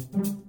thank you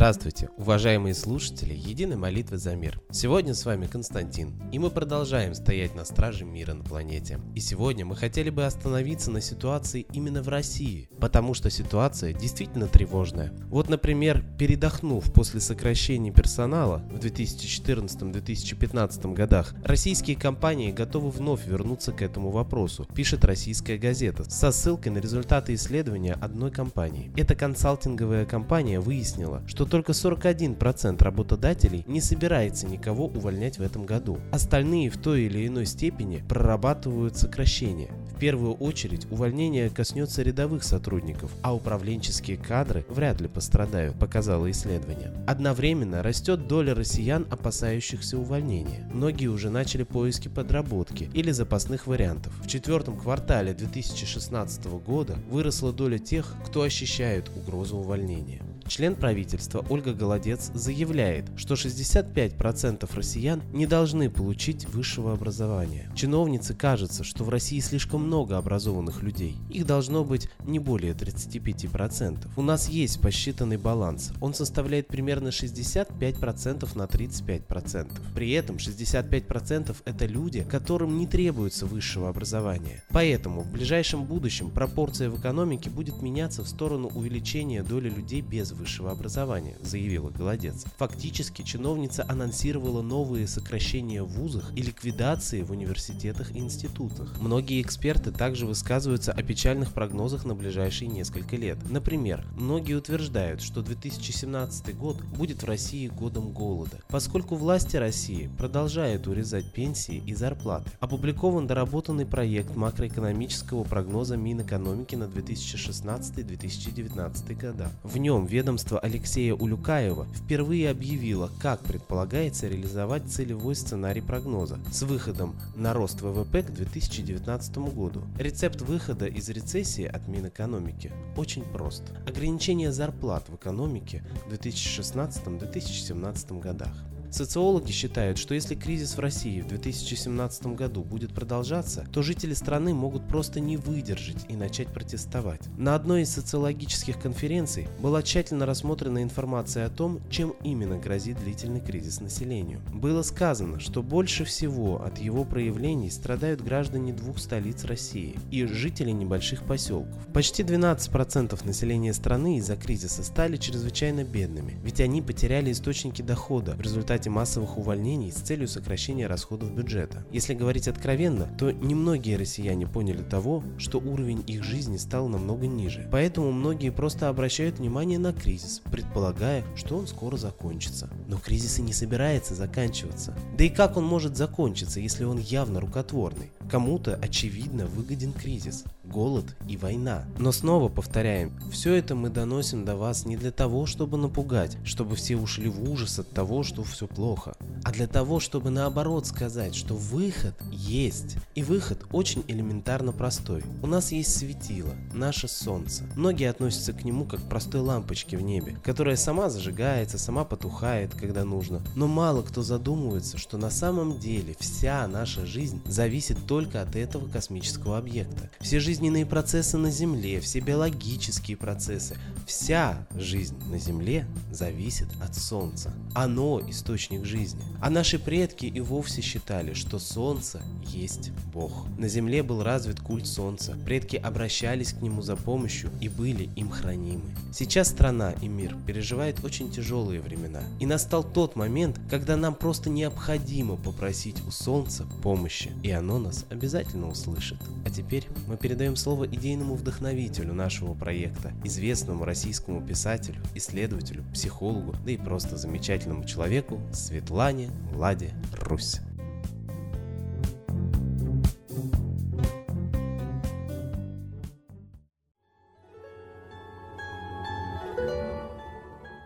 Здравствуйте, уважаемые слушатели Единой молитвы за мир. Сегодня с вами Константин, и мы продолжаем стоять на страже мира на планете. И сегодня мы хотели бы остановиться на ситуации именно в России, потому что ситуация действительно тревожная. Вот, например, передохнув после сокращения персонала в 2014-2015 годах, российские компании готовы вновь вернуться к этому вопросу, пишет российская газета, со ссылкой на результаты исследования одной компании. Эта консалтинговая компания выяснила, что только 41% работодателей не собирается никого увольнять в этом году. Остальные в той или иной степени прорабатывают сокращения. В первую очередь увольнение коснется рядовых сотрудников, а управленческие кадры вряд ли пострадают, показало исследование. Одновременно растет доля россиян, опасающихся увольнения. Многие уже начали поиски подработки или запасных вариантов. В четвертом квартале 2016 года выросла доля тех, кто ощущает угрозу увольнения. Член правительства Ольга Голодец заявляет, что 65% россиян не должны получить высшего образования. Чиновнице кажется, что в России слишком много образованных людей. Их должно быть не более 35%. У нас есть посчитанный баланс. Он составляет примерно 65% на 35%. При этом 65% это люди, которым не требуется высшего образования. Поэтому в ближайшем будущем пропорция в экономике будет меняться в сторону увеличения доли людей без высшего образования, заявила Голодец. Фактически чиновница анонсировала новые сокращения в вузах и ликвидации в университетах и институтах. Многие эксперты также высказываются о печальных прогнозах на ближайшие несколько лет. Например, многие утверждают, что 2017 год будет в России годом голода, поскольку власти России продолжают урезать пенсии и зарплаты. Опубликован доработанный проект макроэкономического прогноза Минэкономики на 2016-2019 года. В нем ведомство ведомство Алексея Улюкаева впервые объявило, как предполагается реализовать целевой сценарий прогноза с выходом на рост ВВП к 2019 году. Рецепт выхода из рецессии от Минэкономики очень прост. Ограничение зарплат в экономике в 2016-2017 годах. Социологи считают, что если кризис в России в 2017 году будет продолжаться, то жители страны могут просто не выдержать и начать протестовать. На одной из социологических конференций была тщательно рассмотрена информация о том, чем именно грозит длительный кризис населению. Было сказано, что больше всего от его проявлений страдают граждане двух столиц России и жители небольших поселков. Почти 12% населения страны из-за кризиса стали чрезвычайно бедными, ведь они потеряли источники дохода в результате результате массовых увольнений с целью сокращения расходов бюджета. Если говорить откровенно, то немногие россияне поняли того, что уровень их жизни стал намного ниже. Поэтому многие просто обращают внимание на кризис, предполагая, что он скоро закончится. Но кризис и не собирается заканчиваться. Да и как он может закончиться, если он явно рукотворный? Кому-то, очевидно, выгоден кризис, голод и война. Но снова повторяем, все это мы доносим до вас не для того, чтобы напугать, чтобы все ушли в ужас от того, что все плохо, а для того, чтобы наоборот сказать, что выход есть. И выход очень элементарно простой. У нас есть светило, наше солнце. Многие относятся к нему как к простой лампочке в небе, которая сама зажигается, сама потухает, когда нужно. Но мало кто задумывается, что на самом деле вся наша жизнь зависит только от этого космического объекта. Все жизненные процессы на Земле, все биологические процессы, вся жизнь на Земле зависит от Солнца. Оно источник жизни. А наши предки и вовсе считали, что Солнце есть Бог. На Земле был развит культ Солнца. Предки обращались к нему за помощью и были им хранимы. Сейчас страна и мир переживает очень тяжелые времена. И настал тот момент, когда нам просто необходимо попросить у Солнца помощи. И оно нас обязательно услышит. А теперь мы передаем слово идейному вдохновителю нашего проекта, известному российскому писателю, исследователю, психологу, да и просто замечательному человеку Светлане Ладе Русь.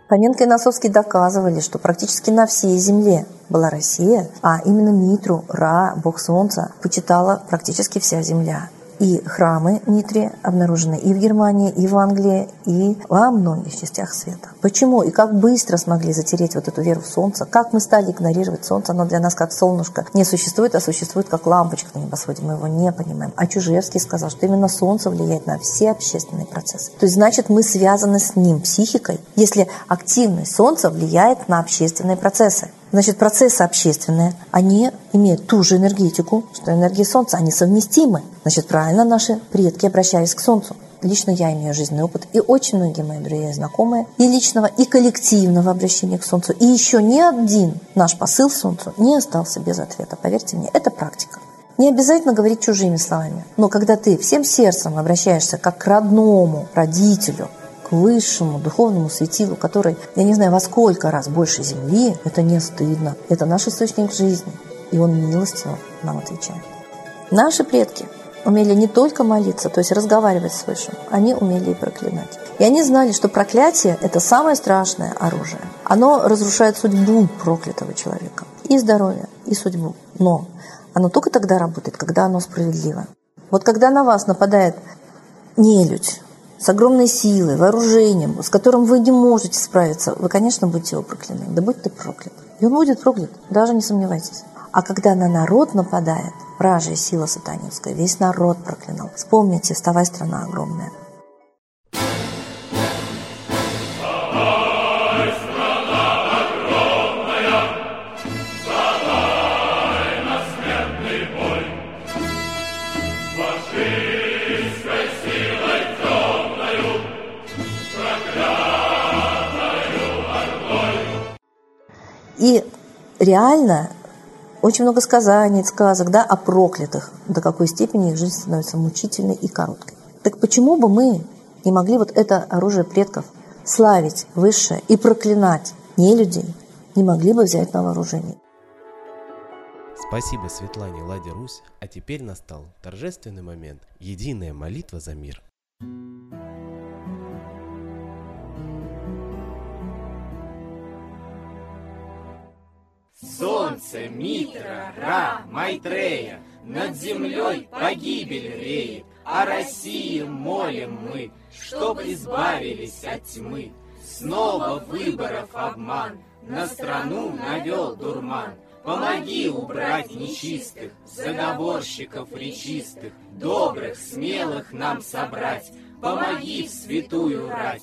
Фоменко и Носовский доказывали, что практически на всей Земле была Россия, а именно Митру, Ра, бог солнца, почитала практически вся Земля. И храмы Митри обнаружены и в Германии, и в Англии, и во многих частях света. Почему и как быстро смогли затереть вот эту веру в Солнце, как мы стали игнорировать Солнце, оно для нас как солнышко не существует, а существует как лампочка на небосводе, мы его не понимаем. А Чужевский сказал, что именно Солнце влияет на все общественные процессы. То есть, значит, мы связаны с ним психикой, если активность Солнца влияет на общественные процессы. Значит, процессы общественные, они имеют ту же энергетику, что энергия Солнца, они совместимы. Значит, правильно наши предки обращались к Солнцу. Лично я имею жизненный опыт, и очень многие мои друзья и знакомые, и личного, и коллективного обращения к Солнцу. И еще ни один наш посыл Солнцу не остался без ответа. Поверьте мне, это практика. Не обязательно говорить чужими словами, но когда ты всем сердцем обращаешься как к родному родителю, высшему духовному светилу, который, я не знаю, во сколько раз больше Земли, это не стыдно. Это наш источник жизни. И он милостиво нам отвечает. Наши предки умели не только молиться, то есть разговаривать с Высшим, они умели и проклинать. И они знали, что проклятие – это самое страшное оружие. Оно разрушает судьбу проклятого человека. И здоровье, и судьбу. Но оно только тогда работает, когда оно справедливо. Вот когда на вас нападает нелюдь, с огромной силой, вооружением, с которым вы не можете справиться, вы, конечно, будете его прокляны. Да будь ты проклят. И он будет проклят, даже не сомневайтесь. А когда на народ нападает, вражья сила сатанинская, весь народ проклинал. Вспомните, вставай, страна огромная. И реально очень много сказаний, сказок да, о проклятых, до какой степени их жизнь становится мучительной и короткой. Так почему бы мы не могли вот это оружие предков славить высшее и проклинать не людей, не могли бы взять на вооружение? Спасибо Светлане Ладе Русь, а теперь настал торжественный момент – единая молитва за мир. Солнце, Митра, Ра, Майтрея, Над землей погибель реет, О России молим мы, Чтоб избавились от тьмы. Снова выборов обман, На страну навел дурман. Помоги убрать нечистых, Заговорщиков речистых, Добрых, смелых нам собрать, Помоги в святую рать,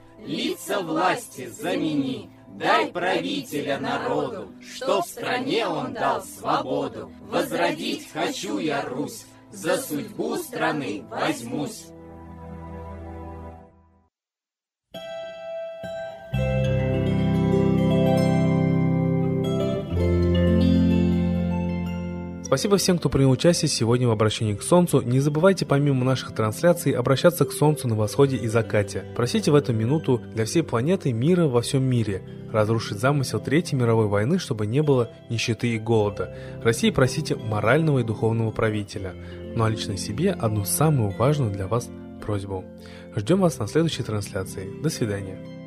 лица власти замени. Дай правителя народу, что в стране он дал свободу. Возродить хочу я Русь, за судьбу страны возьмусь. Спасибо всем, кто принял участие сегодня в обращении к Солнцу. Не забывайте помимо наших трансляций обращаться к Солнцу на восходе и закате. Просите в эту минуту для всей планеты мира во всем мире, разрушить замысел Третьей мировой войны, чтобы не было нищеты и голода. России просите морального и духовного правителя. Ну а лично себе одну самую важную для вас просьбу. Ждем вас на следующей трансляции. До свидания.